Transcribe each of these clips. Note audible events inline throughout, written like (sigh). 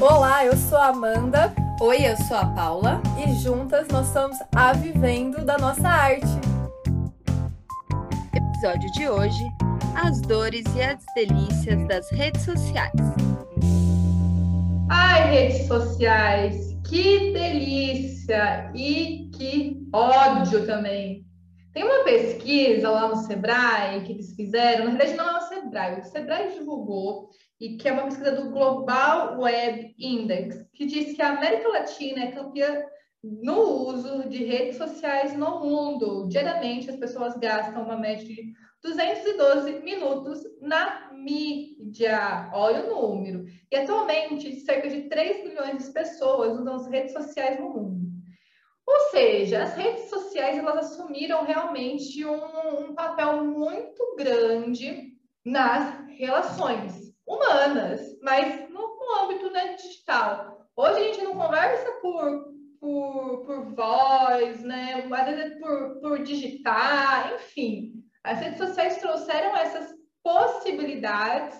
Olá, eu sou a Amanda. Oi, eu sou a Paula. E juntas nós somos a Vivendo da Nossa Arte. Episódio de hoje: As dores e as delícias das redes sociais. Ai, redes sociais, que delícia e que ódio também. Tem uma pesquisa lá no Sebrae que eles fizeram, na verdade não é o Sebrae, o Sebrae divulgou, e que é uma pesquisa do Global Web Index, que diz que a América Latina é campeã no uso de redes sociais no mundo. Diariamente as pessoas gastam uma média de 212 minutos na mídia. Olha o número. E atualmente cerca de 3 milhões de pessoas usam as redes sociais no mundo. Ou seja, as redes sociais elas assumiram realmente um, um papel muito grande nas relações humanas, mas no, no âmbito né, digital. Hoje a gente não conversa por, por, por voz, né? vezes é por, por digitar, enfim. As redes sociais trouxeram essas possibilidades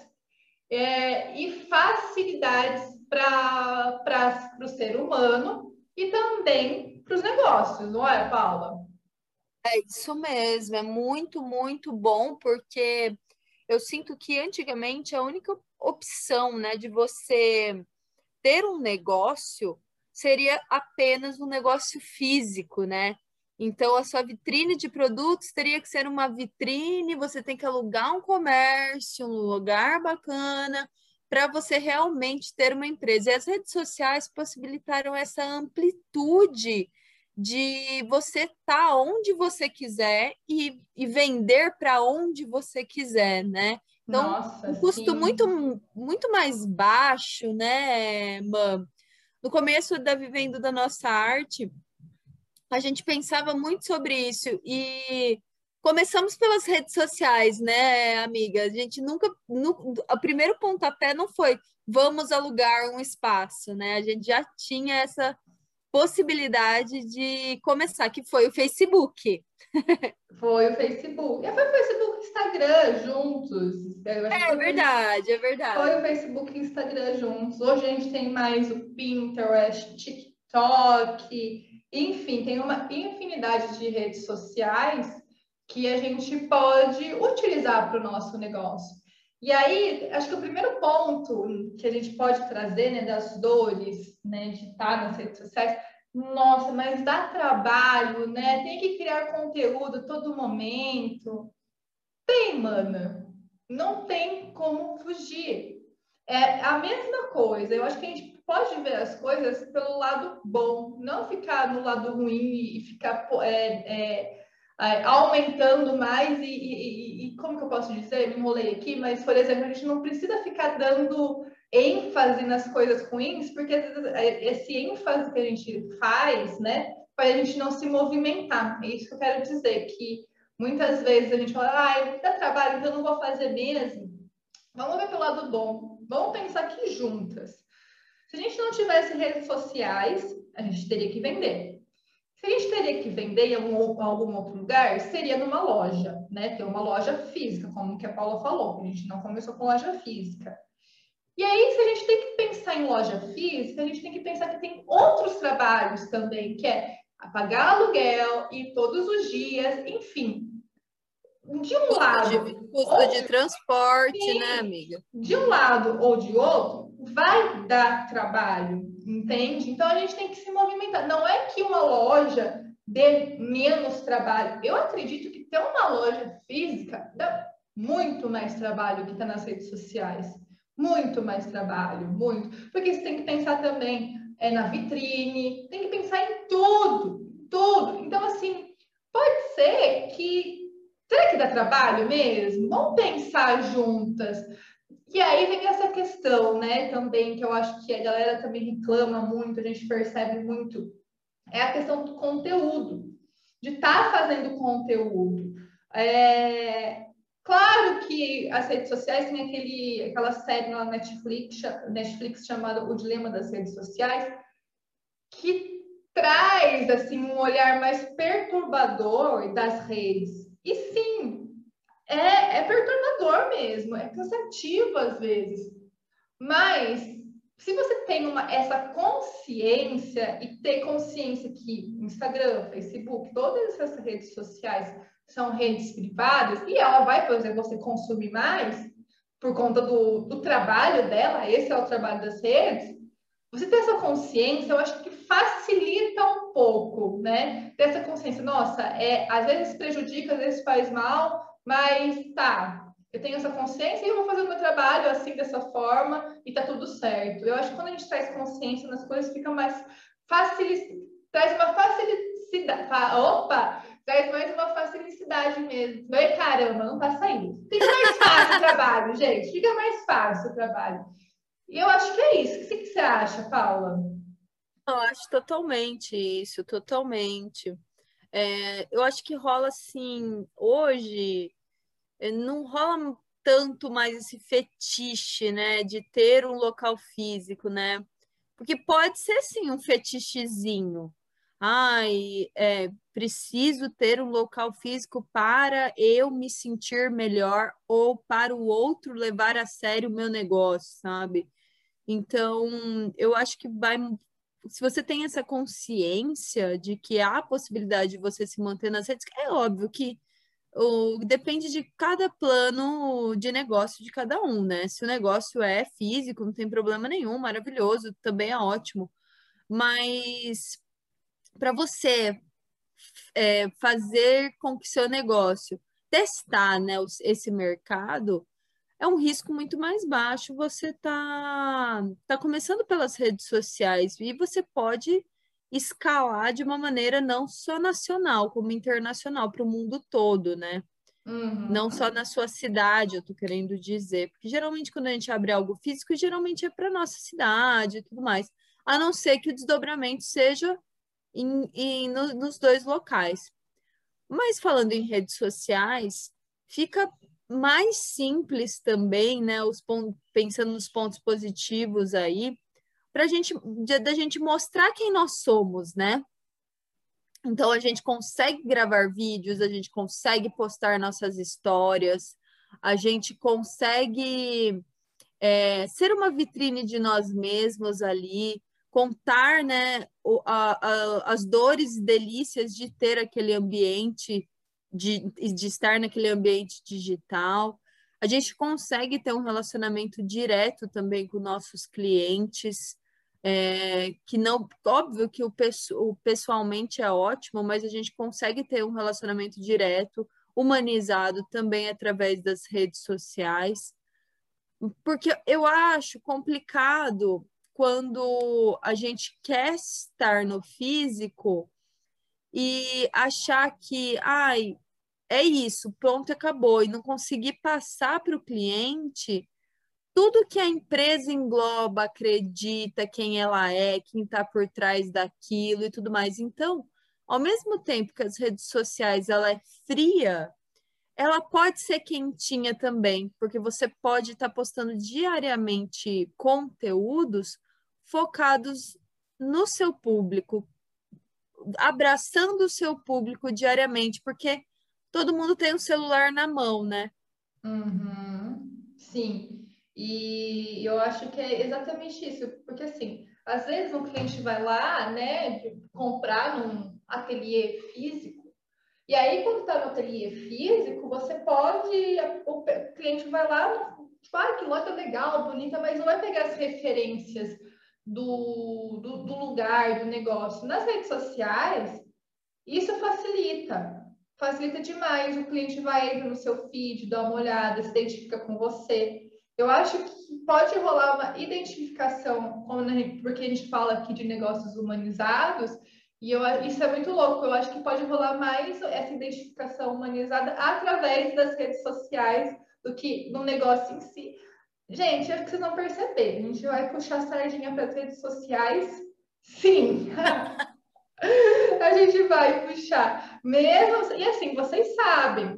é, e facilidades para o ser humano e também para os negócios, não é, Paula? É isso mesmo, é muito, muito bom, porque eu sinto que antigamente a única opção né, de você ter um negócio seria apenas um negócio físico, né? Então, a sua vitrine de produtos teria que ser uma vitrine, você tem que alugar um comércio, um lugar bacana, para você realmente ter uma empresa. E as redes sociais possibilitaram essa amplitude de você estar tá onde você quiser e, e vender para onde você quiser, né? Então, Nossa, um custo muito, muito mais baixo, né, Mam? No começo da Vivendo da Nossa Arte, a gente pensava muito sobre isso e começamos pelas redes sociais, né, amiga? A gente nunca. No, o primeiro pontapé não foi vamos alugar um espaço, né? A gente já tinha essa possibilidade de começar, que foi o Facebook. Foi o Facebook. É, foi o Facebook e Instagram juntos. É verdade, é verdade. Foi o Facebook e Instagram juntos. Hoje a gente tem mais o Pinterest, TikTok, enfim, tem uma infinidade de redes sociais que a gente pode utilizar para o nosso negócio. E aí, acho que o primeiro ponto que a gente pode trazer, né, das dores, né, de estar nas redes sociais, nossa, mas dá trabalho, né? Tem que criar conteúdo todo momento. Tem, mana. Não tem como fugir. É a mesma coisa. Eu acho que a gente pode ver as coisas pelo lado bom, não ficar no lado ruim e ficar é, é, é, aumentando mais e, e, e, como que eu posso dizer? Me enrolei aqui, mas, por exemplo, a gente não precisa ficar dando ênfase nas coisas ruins, porque é, esse ênfase que a gente faz, né, faz a gente não se movimentar. É isso que eu quero dizer, que muitas vezes a gente fala, ah, dá trabalho, então eu não vou fazer mesmo. Vamos ver pelo lado bom. Vamos pensar aqui juntas. Se a gente não tivesse redes sociais, a gente teria que vender. Se a gente teria que vender em algum, algum, outro lugar, seria numa loja, né? Ter uma loja física, como que a Paula falou, a gente não começou com loja física. E aí, se a gente tem que pensar em loja física, a gente tem que pensar que tem outros trabalhos também, que é pagar aluguel e todos os dias, enfim. De um custo lado. De, custo de transporte, sim, né, amiga? De um lado ou de outro, vai dar trabalho entende? Então a gente tem que se movimentar. Não é que uma loja dê menos trabalho. Eu acredito que ter uma loja física dá muito mais trabalho que está nas redes sociais. Muito mais trabalho, muito. Porque você tem que pensar também é, na vitrine, tem que pensar em tudo, tudo. Então, assim, pode ser que. Será que dá trabalho mesmo? Vamos pensar juntas. E aí vem essa questão, né, também, que eu acho que a galera também reclama muito, a gente percebe muito, é a questão do conteúdo, de estar tá fazendo conteúdo. É, claro que as redes sociais têm aquele, aquela série na Netflix, Netflix chamada O Dilema das Redes Sociais, que traz assim um olhar mais perturbador das redes. E sim, é, é perturbador mesmo, é cansativo às vezes. Mas se você tem uma, essa consciência e ter consciência que Instagram, Facebook, todas essas redes sociais são redes privadas e ela vai fazer você consumir mais por conta do, do trabalho dela, esse é o trabalho das redes, você ter essa consciência, eu acho que facilita um pouco, né? Ter essa consciência, nossa, é, às vezes prejudica, às vezes faz mal, mas tá, eu tenho essa consciência e eu vou fazer o meu trabalho assim, dessa forma, e tá tudo certo. Eu acho que quando a gente traz consciência nas coisas, fica mais fácil, traz uma facilidade. Opa! Traz mais uma facilidade mesmo. Ai, caramba, não tá saindo. Fica mais fácil o trabalho, gente. Fica mais fácil o trabalho. E eu acho que é isso. O que você acha, Paula? Eu acho totalmente isso, totalmente. É, eu acho que rola assim, hoje é, não rola tanto mais esse fetiche, né, de ter um local físico, né? Porque pode ser sim um fetichezinho. Ai, é, preciso ter um local físico para eu me sentir melhor ou para o outro levar a sério o meu negócio, sabe? Então, eu acho que vai. Se você tem essa consciência de que há a possibilidade de você se manter nas redes, é óbvio que o, depende de cada plano de negócio de cada um, né? Se o negócio é físico, não tem problema nenhum, maravilhoso, também é ótimo. Mas para você é, fazer com que seu negócio testar né, esse mercado, é um risco muito mais baixo. Você tá, tá começando pelas redes sociais e você pode escalar de uma maneira não só nacional, como internacional, para o mundo todo, né? Uhum. Não só na sua cidade, eu tô querendo dizer. Porque geralmente, quando a gente abre algo físico, geralmente é para nossa cidade e tudo mais. A não ser que o desdobramento seja em, em no, nos dois locais. Mas falando em redes sociais, fica mais simples também, né? Os pensando nos pontos positivos aí, para gente da gente mostrar quem nós somos, né? Então a gente consegue gravar vídeos, a gente consegue postar nossas histórias, a gente consegue é, ser uma vitrine de nós mesmos ali, contar né, o, a, a, as dores e delícias de ter aquele ambiente, de, de estar naquele ambiente digital. A gente consegue ter um relacionamento direto também com nossos clientes é, que não, óbvio que o, o pessoalmente é ótimo, mas a gente consegue ter um relacionamento direto, humanizado também através das redes sociais, porque eu acho complicado quando a gente quer estar no físico e achar que, ai, é isso, pronto, acabou, e não conseguir passar para o cliente tudo que a empresa engloba, acredita quem ela é, quem está por trás daquilo e tudo mais. Então, ao mesmo tempo que as redes sociais ela é fria, ela pode ser quentinha também, porque você pode estar tá postando diariamente conteúdos focados no seu público, abraçando o seu público diariamente, porque todo mundo tem um celular na mão, né? Uhum. Sim. E eu acho que é exatamente isso, porque assim, às vezes um cliente vai lá, né, comprar num ateliê físico, e aí quando está no ateliê físico, você pode, o cliente vai lá, tipo, ah, que loja legal, bonita, mas não vai pegar as referências do, do, do lugar, do negócio. Nas redes sociais, isso facilita, facilita demais. O cliente vai no seu feed, dá uma olhada, se identifica com você. Eu acho que pode rolar uma identificação, porque a gente fala aqui de negócios humanizados, e eu, isso é muito louco. Eu acho que pode rolar mais essa identificação humanizada através das redes sociais do que no negócio em si. Gente, acho que vocês vão perceber. A gente vai puxar a sardinha para as redes sociais. Sim. (laughs) a gente vai puxar. Mesmo. E assim, vocês sabem,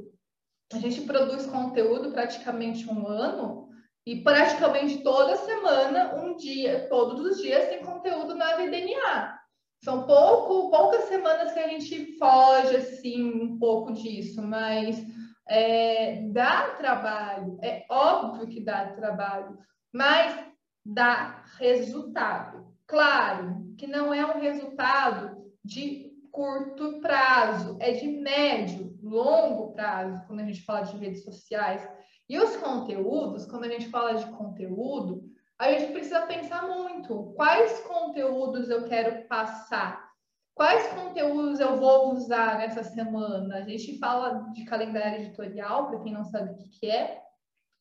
a gente produz conteúdo praticamente um ano e praticamente toda semana, um dia, todos os dias, tem conteúdo na VDNA. São pouco, poucas semanas que a gente foge assim um pouco disso, mas é, dá trabalho, é óbvio que dá trabalho, mas dá resultado. Claro que não é um resultado de curto prazo, é de médio, longo prazo, quando a gente fala de redes sociais. E os conteúdos, quando a gente fala de conteúdo, a gente precisa pensar muito. Quais conteúdos eu quero passar? Quais conteúdos eu vou usar nessa semana? A gente fala de calendário editorial, para quem não sabe o que, que é.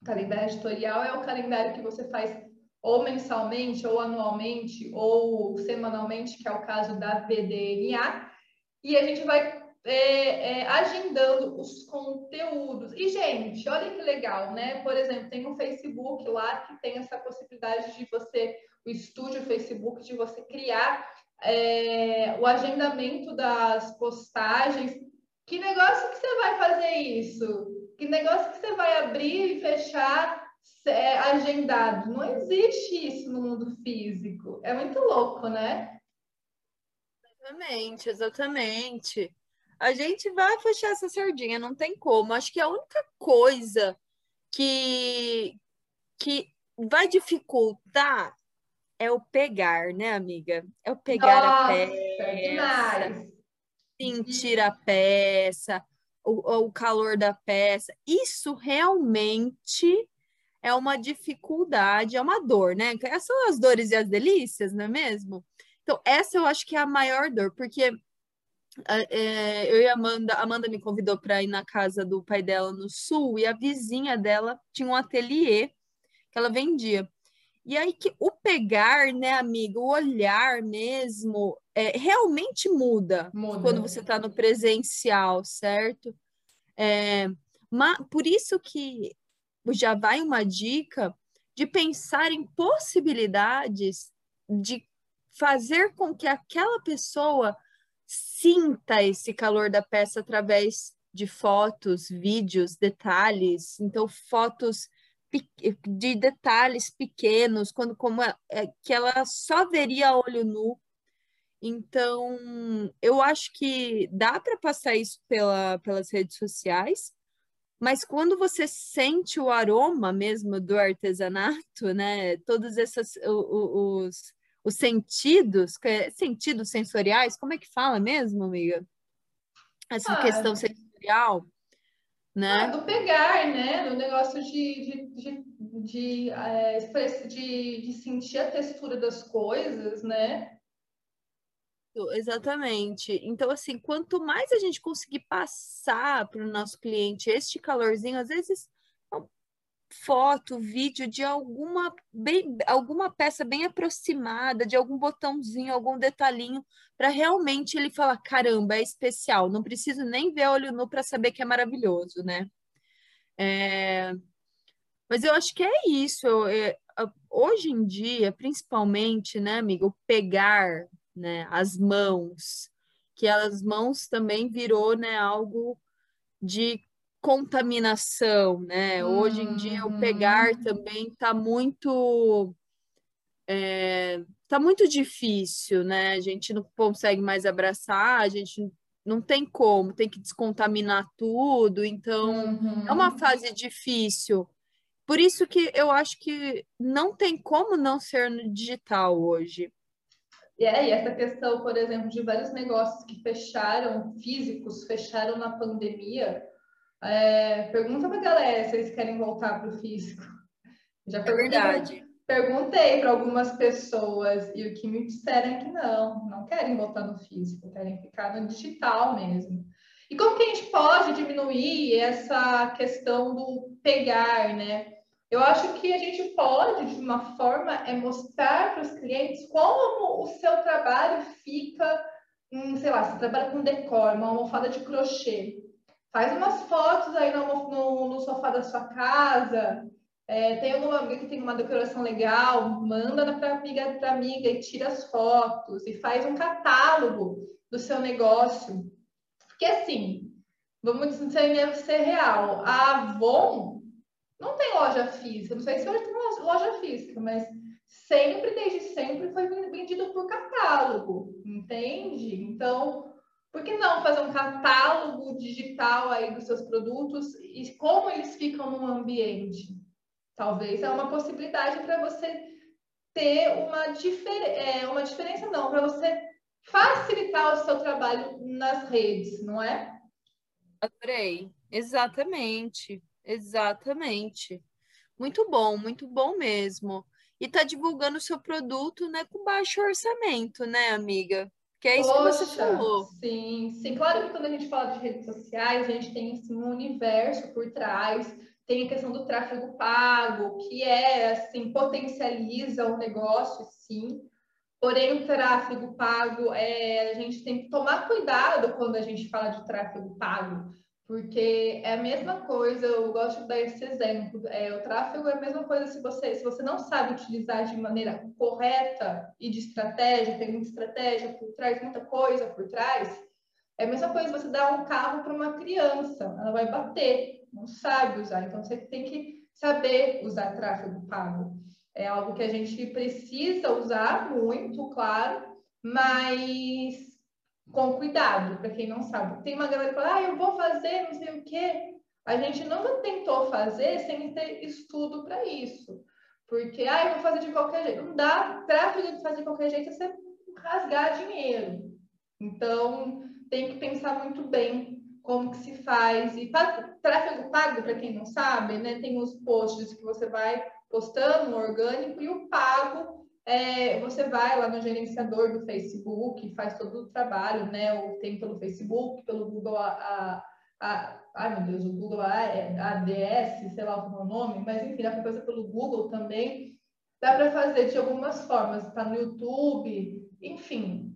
Calendário editorial é o calendário que você faz ou mensalmente, ou anualmente, ou semanalmente, que é o caso da VDNA, e a gente vai é, é, agendando os conteúdos. E, gente, olha que legal, né? Por exemplo, tem um Facebook lá que tem essa possibilidade de você, o estúdio Facebook, de você criar é, o agendamento das postagens. Que negócio que você vai fazer isso? Que negócio que você vai abrir e fechar é, agendado? Não existe isso no mundo físico. É muito louco, né? Exatamente, exatamente. A gente vai fechar essa sardinha, não tem como. Acho que a única coisa que, que vai dificultar é o pegar, né, amiga? É o pegar Nossa, a peça, sentir a peça, o, o calor da peça. Isso realmente é uma dificuldade, é uma dor, né? Essas são as dores e as delícias, não é mesmo? Então, essa eu acho que é a maior dor, porque é, eu e a Amanda, Amanda me convidou para ir na casa do pai dela no sul e a vizinha dela tinha um ateliê que ela vendia. E aí que o pegar, né, amigo, o olhar mesmo, é, realmente muda, muda, quando você está no presencial, certo? É, mas, por isso que já vai uma dica de pensar em possibilidades de fazer com que aquela pessoa sinta esse calor da peça através de fotos, vídeos, detalhes. Então, fotos de detalhes pequenos, quando como é, é, que ela só veria a olho nu. Então, eu acho que dá para passar isso pela, pelas redes sociais, mas quando você sente o aroma mesmo do artesanato, né? Todos esses os, os sentidos, sentidos sensoriais, como é que fala mesmo, amiga? Essa ah, questão sensorial, né? Ah, do pegar, né? Do negócio de, de, de, de, é, de, de sentir a textura das coisas, né? Exatamente. Então, assim, quanto mais a gente conseguir passar para o nosso cliente este calorzinho, às vezes foto, vídeo de alguma, bem, alguma peça bem aproximada, de algum botãozinho, algum detalhinho, para realmente ele falar: caramba, é especial, não preciso nem ver olho nu para saber que é maravilhoso, né? É... Mas eu acho que é isso. É, hoje em dia, principalmente, né, amigo, pegar né, as mãos, que as mãos também virou né, algo de contaminação, né? Uhum. Hoje em dia o pegar uhum. também está muito é, tá muito difícil, né? A gente não consegue mais abraçar, a gente não tem como, tem que descontaminar tudo, então uhum. é uma fase difícil. Por isso que eu acho que não tem como não ser no digital hoje. E é, e essa questão, por exemplo, de vários negócios que fecharam, físicos, fecharam na pandemia, é, pergunta pra galera se eles querem voltar para o físico. Já é verdade. Perguntei para algumas pessoas e o que me disseram é que não, não querem voltar no físico, querem ficar no digital mesmo. E como que a gente pode diminuir essa questão do pegar, né? Eu acho que a gente pode, de uma forma, é mostrar para os clientes como o seu trabalho fica, sei lá, você trabalha com decor, uma almofada de crochê. Faz umas fotos aí no, no, no sofá da sua casa. É, tem alguma amiga que tem uma decoração legal, manda para amiga, para amiga e tira as fotos e faz um catálogo do seu negócio. Porque assim, vamos dizer, ser real. A Avon não tem loja física. Não sei se hoje tem loja física, mas sempre, desde sempre, foi vendido por catálogo, entende? Então, por que não fazer um catálogo digital aí dos seus produtos e como eles ficam no ambiente? Talvez é uma possibilidade para você ter uma, difer é, uma diferença, não, para você facilitar o seu trabalho nas redes, não é? Adorei. Exatamente. Exatamente. Muito bom, muito bom mesmo. E tá divulgando o seu produto, né, com baixo orçamento, né, amiga? Que é isso Poxa, que você falou. Sim, sim. Claro que quando a gente fala de redes sociais, a gente tem assim, um universo por trás, tem a questão do tráfego pago, que é assim, potencializa o negócio, sim. Porém, o tráfego pago, é, a gente tem que tomar cuidado quando a gente fala de tráfego pago, porque é a mesma coisa, eu gosto de dar esse exemplo. É, o tráfego é a mesma coisa se você, se você não sabe utilizar de maneira correta e de estratégia, tem muita estratégia por trás, muita coisa por trás. É a mesma coisa você dar um carro para uma criança, ela vai bater, não sabe usar. Então você tem que saber usar tráfego pago. É algo que a gente precisa usar muito, claro, mas com cuidado, para quem não sabe. Tem uma galera que fala, ah, eu vou fazer não sei o quê. A gente não tentou fazer sem ter estudo para isso. Porque, ah, eu vou fazer de qualquer jeito. Não dá para fazer de qualquer jeito é você rasgar dinheiro. Então, tem que pensar muito bem como que se faz. E tráfego pago, para quem não sabe, né, tem os posts que você vai postando, o orgânico, e o pago é, você vai lá no gerenciador do Facebook, faz todo o trabalho, né? Ou tem pelo Facebook, pelo Google a, a, a meu Deus, o Google ADS, sei lá o nome, mas enfim, dá para fazer pelo Google também. Dá para fazer de algumas formas, está no YouTube, enfim.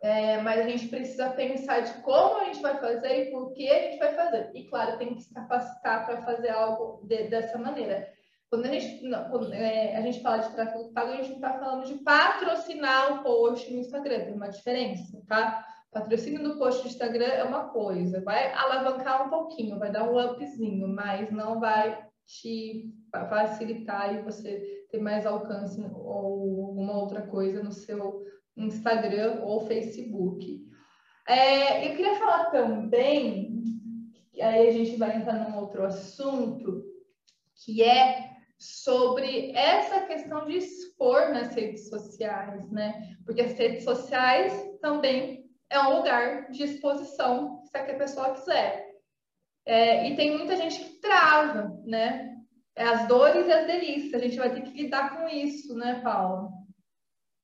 É, mas a gente precisa pensar de como a gente vai fazer e por que a gente vai fazer. E claro, tem que se capacitar para fazer algo de, dessa maneira. Quando a gente, não, quando, é, a gente fala de tráfego pago, a gente não está falando de patrocinar o post no Instagram, tem uma diferença, tá? Patrocínio do post do Instagram é uma coisa, vai alavancar um pouquinho, vai dar um upzinho, mas não vai te facilitar e você ter mais alcance ou alguma outra coisa no seu Instagram ou Facebook. É, eu queria falar também, aí a gente vai entrar num outro assunto, que é sobre essa questão de expor nas redes sociais, né? Porque as redes sociais também é um lugar de exposição, se é que a pessoa quiser. É, e tem muita gente que trava, né? É as dores e as delícias. A gente vai ter que lidar com isso, né, Paula?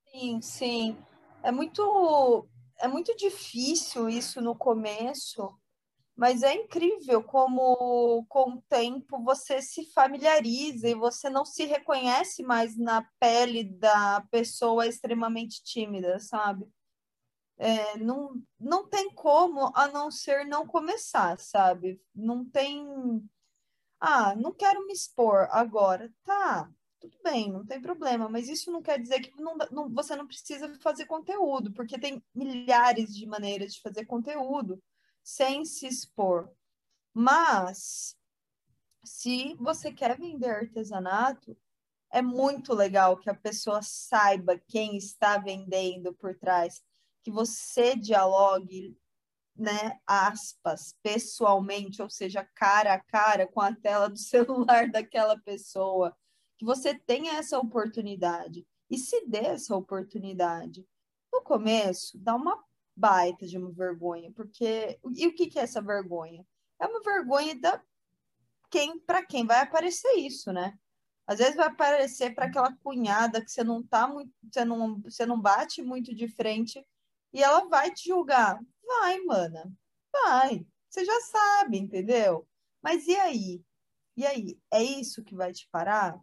Sim, sim. É muito, é muito difícil isso no começo, mas é incrível como, com o tempo, você se familiariza e você não se reconhece mais na pele da pessoa extremamente tímida, sabe? É, não, não tem como a não ser não começar, sabe? Não tem. Ah, não quero me expor agora. Tá, tudo bem, não tem problema, mas isso não quer dizer que não, não, você não precisa fazer conteúdo, porque tem milhares de maneiras de fazer conteúdo sem se expor. Mas, se você quer vender artesanato, é muito legal que a pessoa saiba quem está vendendo por trás, que você dialogue, né, aspas, pessoalmente, ou seja, cara a cara com a tela do (laughs) celular daquela pessoa, que você tenha essa oportunidade e se dê essa oportunidade. No começo, dá uma baita de uma vergonha, porque e o que, que é essa vergonha? É uma vergonha da quem para quem vai aparecer isso, né? Às vezes vai aparecer para aquela cunhada que você não tá muito, você não, você não bate muito de frente e ela vai te julgar. Vai, mana. Vai. Você já sabe, entendeu? Mas e aí? E aí? É isso que vai te parar?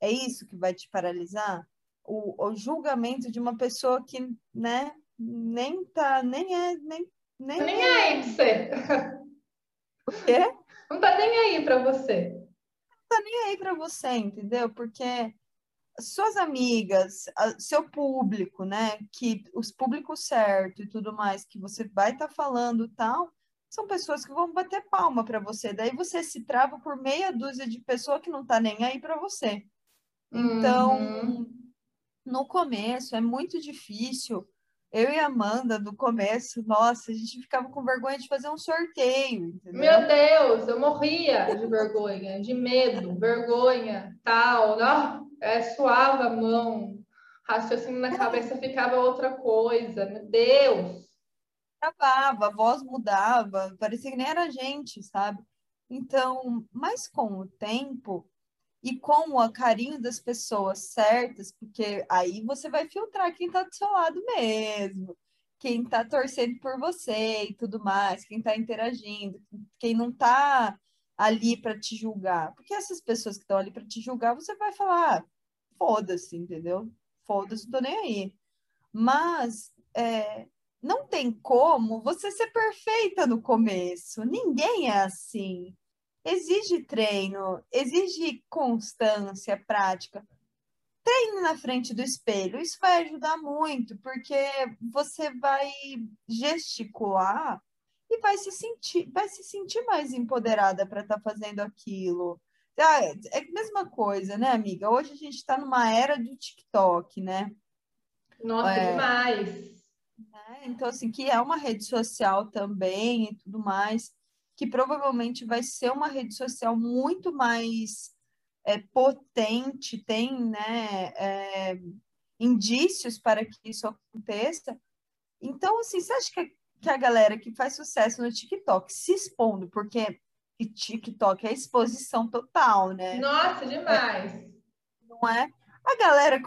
É isso que vai te paralisar? O, o julgamento de uma pessoa que, né, nem tá, nem é, nem. Nem, nem é aí pra você. O quê? Não tá nem aí para você. Não tá nem aí para você, entendeu? Porque suas amigas, seu público, né? Que os públicos certo e tudo mais que você vai estar tá falando tal, são pessoas que vão bater palma para você. Daí você se trava por meia dúzia de pessoas que não tá nem aí para você. Então, uhum. no começo é muito difícil eu e a Amanda, no começo, nossa, a gente ficava com vergonha de fazer um sorteio. Entendeu? Meu Deus, eu morria de vergonha, de medo, vergonha, tal. Não. é, suava a mão, raciocínio na cabeça ficava outra coisa. Meu Deus! Travava, a voz mudava, parecia que nem era gente, sabe? Então, mas com o tempo e com o carinho das pessoas certas, porque aí você vai filtrar quem está do seu lado mesmo, quem está torcendo por você e tudo mais, quem está interagindo, quem não está ali para te julgar. Porque essas pessoas que estão ali para te julgar, você vai falar, ah, foda-se, entendeu? Foda-se, não tô nem aí. Mas é, não tem como você ser perfeita no começo. Ninguém é assim. Exige treino, exige constância, prática. Treine na frente do espelho. Isso vai ajudar muito, porque você vai gesticular e vai se sentir, vai se sentir mais empoderada para estar tá fazendo aquilo. Ah, é a mesma coisa, né, amiga? Hoje a gente está numa era do TikTok, né? Nossa, é, demais. Né? Então, assim, que é uma rede social também e tudo mais, que provavelmente vai ser uma rede social muito mais é, potente, tem né, é, indícios para que isso aconteça. Então, assim, você acha que, que a galera que faz sucesso no TikTok se expondo, porque TikTok é exposição total, né? Nossa, demais! É, não é? A galera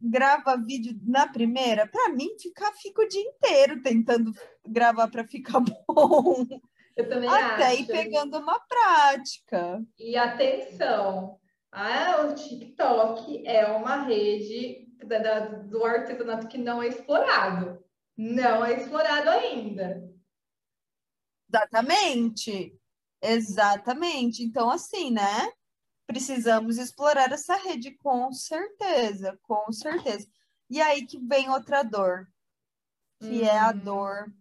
grava vídeo na primeira, para mim, fica, fica o dia inteiro tentando gravar para ficar (laughs) bom. Eu também Até acho. ir pegando uma prática. E atenção, a, o TikTok é uma rede da, da, do artesanato que não é explorado. Não é explorado ainda. Exatamente. Exatamente. Então, assim, né? precisamos explorar essa rede com certeza, com certeza. E aí que vem outra dor, que é a uhum. dor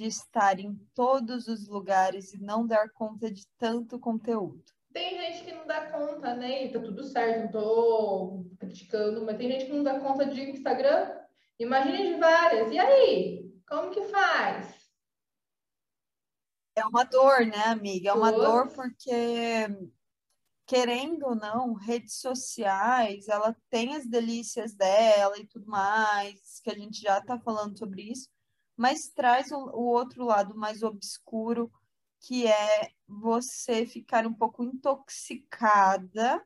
de estar em todos os lugares e não dar conta de tanto conteúdo. Tem gente que não dá conta, né? E tá tudo certo, não tô criticando, mas tem gente que não dá conta de Instagram. Imagina de várias. E aí? Como que faz? É uma dor, né, amiga? É uma dor porque querendo ou não, redes sociais, ela tem as delícias dela e tudo mais, que a gente já está falando sobre isso, mas traz o, o, outro lado mais obscuro, que é você ficar um pouco intoxicada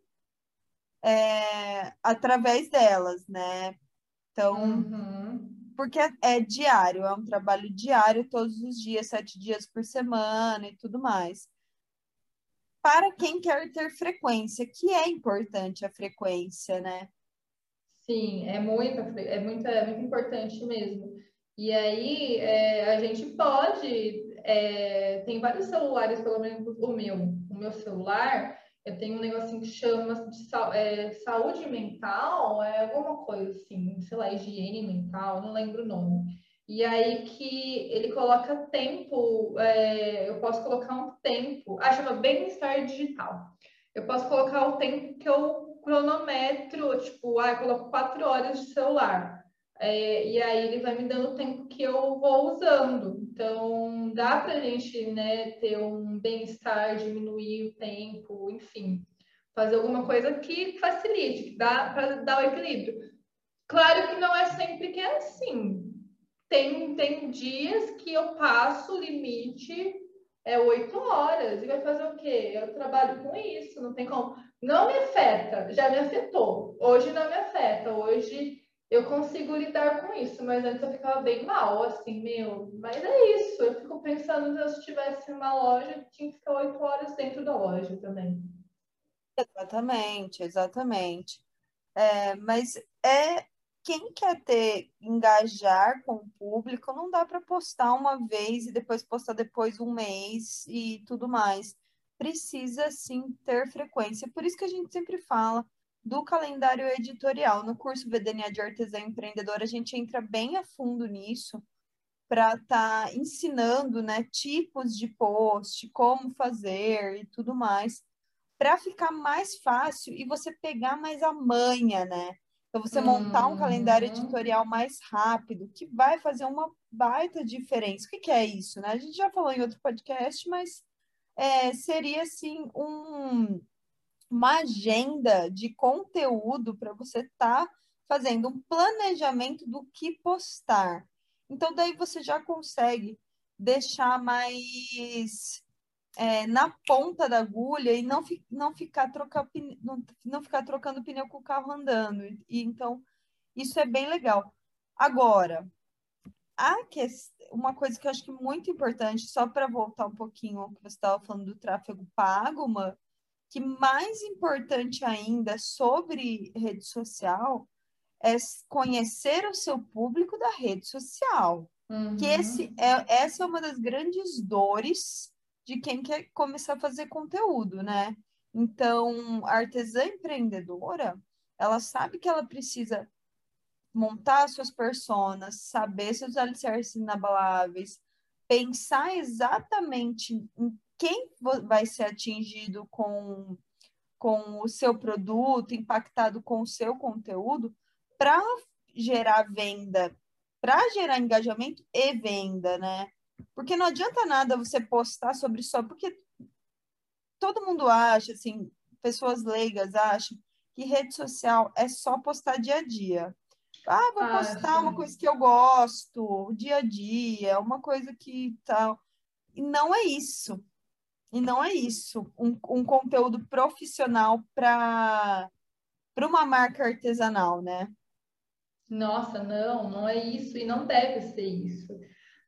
é, através delas, né? Então, uhum. porque é, é diário, é um trabalho diário, todos os dias, sete dias por semana e tudo mais para quem quer ter frequência, que é importante a frequência, né? Sim, é muito, é muito, é muito importante mesmo. E aí é, a gente pode, é, tem vários celulares, pelo menos o meu, o meu celular, eu tenho um negocinho que chama de é, saúde mental, é alguma coisa assim, sei lá, higiene mental, não lembro o nome. E aí que ele coloca tempo, é, eu posso colocar um tempo, ah, chama bem-estar digital. Eu posso colocar o tempo que eu cronometro, tipo, ah, eu coloco quatro horas de celular. É, e aí ele vai me dando o tempo que eu vou usando. Então, dá para a gente né, ter um bem-estar, diminuir o tempo, enfim, fazer alguma coisa que facilite, que dá para dar o equilíbrio. Claro que não é sempre que é assim tem, tem dias que eu passo o limite é oito horas e vai fazer o quê? Eu trabalho com isso, não tem como. Não me afeta, já me afetou. Hoje não me afeta, hoje eu consigo lidar com isso, mas antes eu ficava bem mal, assim, meu. Mas é isso, eu fico pensando se eu estivesse em uma loja, tinha que ficar oito horas dentro da loja também. Exatamente, exatamente. É, mas é quem quer ter, engajar com o público, não dá para postar uma vez e depois postar depois um mês e tudo mais. Precisa sim ter frequência. Por isso que a gente sempre fala do calendário editorial. No curso VDNA de Artesã Empreendedora, a gente entra bem a fundo nisso para estar tá ensinando né, tipos de post, como fazer e tudo mais, para ficar mais fácil e você pegar mais a manha, né? Então, você montar um calendário uhum. editorial mais rápido, que vai fazer uma baita diferença. O que, que é isso, né? A gente já falou em outro podcast, mas é, seria, assim, um, uma agenda de conteúdo para você estar tá fazendo um planejamento do que postar. Então, daí você já consegue deixar mais é, na ponta da agulha e não, fi, não, ficar trocar, não, não ficar trocando pneu com o carro andando. E, então, isso é bem legal. Agora, a uma coisa que eu acho que é muito importante, só para voltar um pouquinho ao que você estava falando do tráfego pago, uma, que mais importante ainda sobre rede social é conhecer o seu público da rede social. Uhum. Que esse é, essa é uma das grandes dores de quem quer começar a fazer conteúdo, né? Então, a artesã empreendedora, ela sabe que ela precisa montar suas personas, saber seus alicerces inabaláveis, pensar exatamente em quem vai ser atingido com, com o seu produto, impactado com o seu conteúdo, para gerar venda, para gerar engajamento e venda, né? Porque não adianta nada você postar sobre só, porque todo mundo acha, assim, pessoas leigas acham que rede social é só postar dia a dia. Ah, vou ah, postar uma coisa que eu gosto, dia a dia, uma coisa que tal. E não é isso. E não é isso. Um, um conteúdo profissional para uma marca artesanal, né? Nossa, não, não é isso. E não deve ser isso.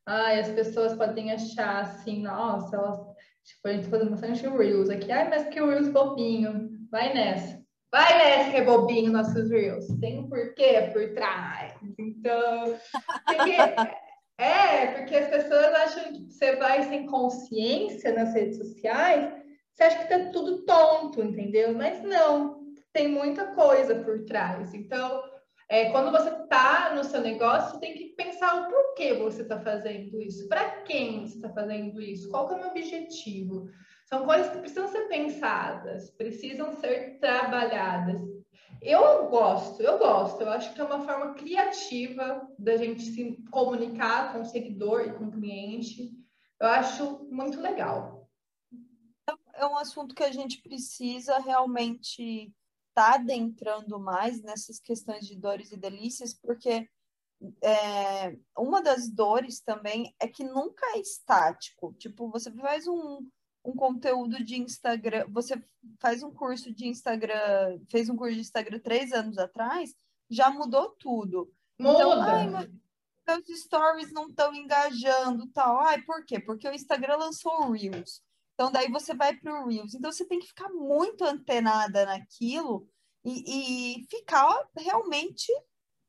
Ai, as pessoas podem achar assim, nossa, elas, tipo, a gente fazendo bastante Reels aqui. Ai, mas que Reels bobinho. Vai nessa. Vai nessa que é bobinho nossos Reels. Tem um porquê por trás. Então, (laughs) porque, é, porque as pessoas acham que você vai sem consciência nas redes sociais, você acha que tá tudo tonto, entendeu? Mas não, tem muita coisa por trás. Então, é, quando você está no seu negócio, você tem que pensar o porquê você está fazendo isso, para quem você está fazendo isso, qual é o meu objetivo. São coisas que precisam ser pensadas, precisam ser trabalhadas. Eu gosto, eu gosto, eu acho que é uma forma criativa da gente se comunicar com o seguidor e com o cliente. Eu acho muito legal. É um assunto que a gente precisa realmente está adentrando mais nessas questões de dores e delícias, porque é, uma das dores também é que nunca é estático. Tipo, você faz um, um conteúdo de Instagram, você faz um curso de Instagram, fez um curso de Instagram três anos atrás, já mudou tudo. Então, Muda. Então, ai, meus stories não estão engajando, tal. Ai, por quê? Porque o Instagram lançou o Reels. Então, daí você vai para o Reels. Então, você tem que ficar muito antenada naquilo e, e ficar realmente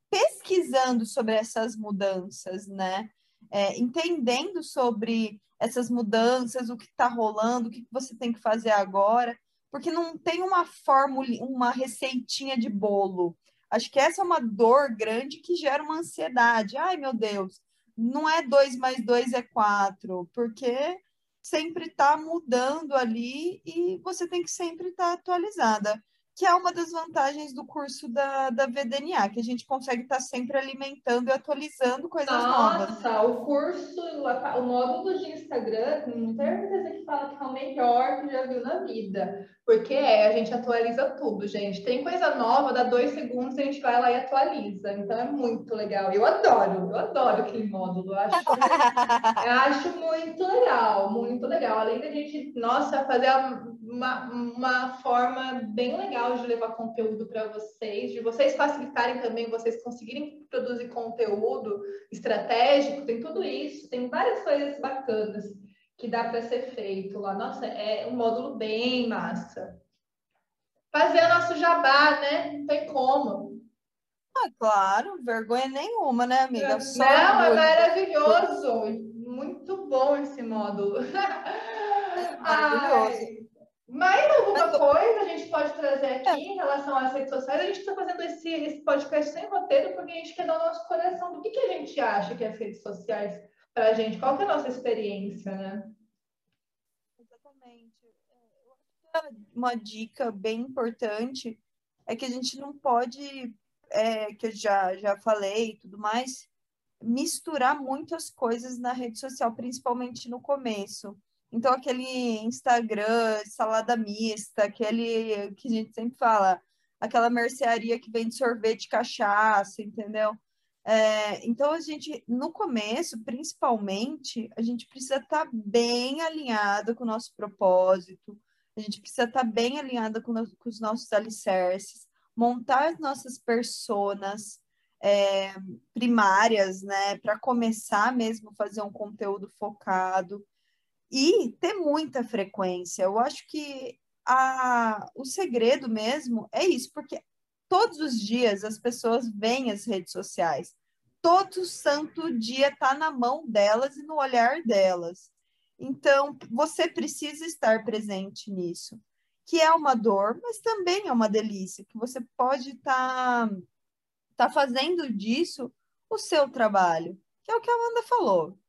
pesquisando sobre essas mudanças, né? É, entendendo sobre essas mudanças, o que está rolando, o que você tem que fazer agora, porque não tem uma fórmula, uma receitinha de bolo. Acho que essa é uma dor grande que gera uma ansiedade. Ai, meu Deus, não é dois mais dois é quatro, porque sempre está mudando ali e você tem que sempre estar tá atualizada, que é uma das vantagens do curso da, da VDNA, que a gente consegue estar tá sempre alimentando e atualizando coisas Nossa, novas. Nossa, o curso, o módulo de Instagram, tem muita certeza que fala que é o melhor que já viu na vida. Porque é, a gente atualiza tudo, gente. Tem coisa nova, dá dois segundos, a gente vai lá e atualiza. Então é muito legal. Eu adoro, eu adoro aquele módulo. Eu acho, (laughs) eu acho muito legal, muito legal. Além da gente, nossa, fazer uma, uma forma bem legal de levar conteúdo para vocês, de vocês facilitarem também, vocês conseguirem produzir conteúdo estratégico, tem tudo isso, tem várias coisas bacanas que dá para ser feito lá. Nossa, é um módulo bem massa. Fazer o nosso jabá, né? Não tem como. Ah, claro, vergonha nenhuma, né, amiga? Só Não, é maravilhoso. Muito bom esse módulo. (laughs) Maravilhoso. Mais alguma coisa a gente pode trazer aqui é. em relação às redes sociais? A gente está fazendo esse, esse podcast sem roteiro porque a gente quer dar o nosso coração do que, que a gente acha que as redes sociais para a gente qual que é a nossa experiência, né? Exatamente. É, uma dica bem importante é que a gente não pode, é, que eu já, já falei e tudo mais, misturar muitas coisas na rede social, principalmente no começo. Então, aquele Instagram, salada mista, aquele que a gente sempre fala, aquela mercearia que vende sorvete, cachaça, entendeu? É, então, a gente, no começo, principalmente, a gente precisa estar tá bem alinhado com o nosso propósito, a gente precisa estar tá bem alinhado com, com os nossos alicerces, montar as nossas personas é, primárias, né, para começar mesmo fazer um conteúdo focado e ter muita frequência. Eu acho que a, o segredo mesmo é isso, porque todos os dias as pessoas veem as redes sociais. Todo santo dia está na mão delas e no olhar delas. Então, você precisa estar presente nisso, que é uma dor, mas também é uma delícia, que você pode estar tá, tá fazendo disso o seu trabalho, que é o que a Amanda falou.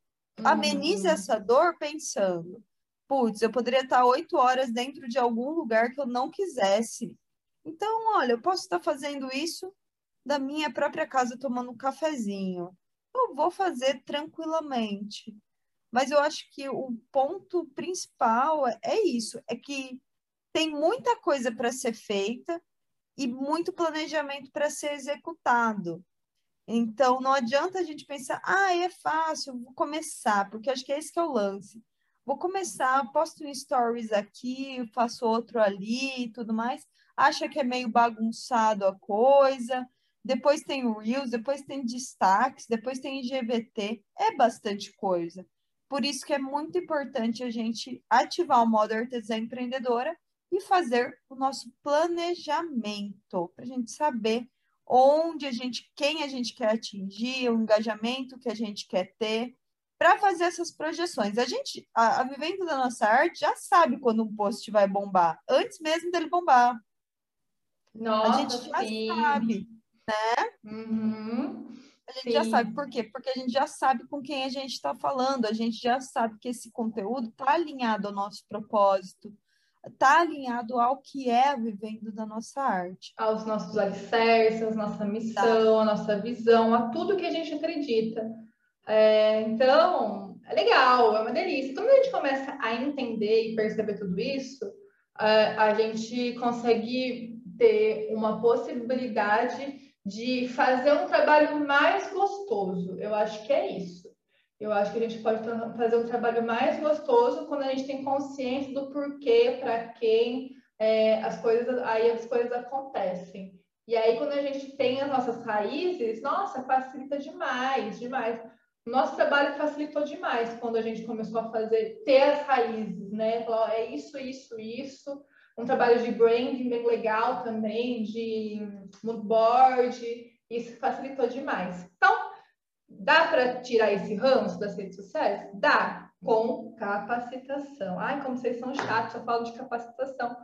Amenize uhum. essa dor pensando, putz, eu poderia estar oito horas dentro de algum lugar que eu não quisesse, então, olha, eu posso estar fazendo isso da minha própria casa tomando um cafezinho. Eu vou fazer tranquilamente. Mas eu acho que o ponto principal é isso, é que tem muita coisa para ser feita e muito planejamento para ser executado. Então, não adianta a gente pensar, ah, é fácil, vou começar, porque acho que é esse que é o lance. Vou começar, posto um stories aqui, faço outro ali e tudo mais acha que é meio bagunçado a coisa. Depois tem o Reels, depois tem destaques, depois tem IGBT. É bastante coisa. Por isso que é muito importante a gente ativar o modo artesã empreendedora e fazer o nosso planejamento para a gente saber onde a gente, quem a gente quer atingir, o engajamento que a gente quer ter, para fazer essas projeções. A gente, a, a Vivendo da Nossa Arte, já sabe quando um post vai bombar, antes mesmo dele bombar. Nossa, a gente já sim. sabe, né? Uhum. A gente sim. já sabe por quê? Porque a gente já sabe com quem a gente está falando, a gente já sabe que esse conteúdo está alinhado ao nosso propósito, está alinhado ao que é vivendo da nossa arte. Aos nossos alicerces, nossa missão, tá. a nossa visão, a tudo que a gente acredita. É, então, é legal, é uma delícia. Quando a gente começa a entender e perceber tudo isso, a, a gente consegue ter uma possibilidade de fazer um trabalho mais gostoso. Eu acho que é isso. Eu acho que a gente pode fazer um trabalho mais gostoso quando a gente tem consciência do porquê, para quem é, as coisas, aí as coisas acontecem. E aí, quando a gente tem as nossas raízes, nossa, facilita demais, demais. Nosso trabalho facilitou demais quando a gente começou a fazer, ter as raízes, né? Falar, é isso, isso, isso um trabalho de branding bem legal também, de moodboard, isso facilitou demais. Então, dá para tirar esse ranço das redes sociais? Dá, com capacitação. Ai, como vocês são chatos, eu falo de capacitação.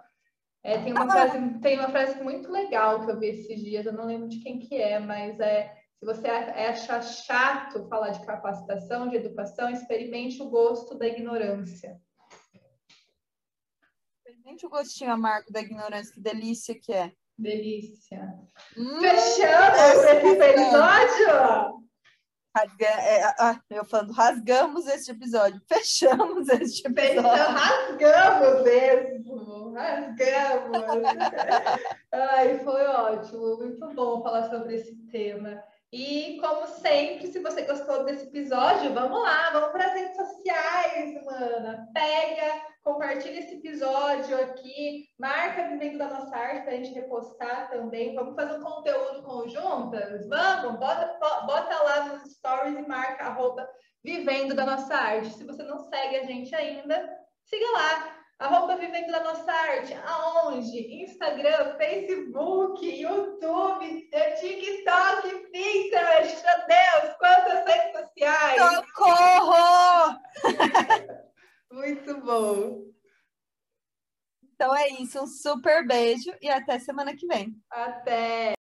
É, tem, uma frase, tem uma frase muito legal que eu vi esses dias, eu não lembro de quem que é, mas é se você acha chato falar de capacitação, de educação, experimente o gosto da ignorância. Sente o gostinho amargo da ignorância, que delícia que é. Delícia. Hum, Fechamos esse episódio? Rasga, é, ah, eu falando, rasgamos este episódio. (laughs) Fechamos este episódio. rasgamos mesmo. Rasgamos. (laughs) Ai, foi ótimo. Muito bom falar sobre esse tema. E, como sempre, se você gostou desse episódio, vamos lá, vamos para as redes sociais, mana. Pega, compartilha esse episódio aqui, marca Vivendo da Nossa Arte para a gente repostar também. Vamos fazer um conteúdo conjuntas? Vamos, bota, bota lá nos stories e marca arroba Vivendo da Nossa Arte. Se você não segue a gente ainda, siga lá Arroba Vivendo da Nossa Arte. Aonde? Instagram, Facebook, YouTube, TikTok, Pinterest. Meu Deus, quantas redes sociais! Socorro! (laughs) Muito bom. Então é isso. Um super beijo e até semana que vem. Até!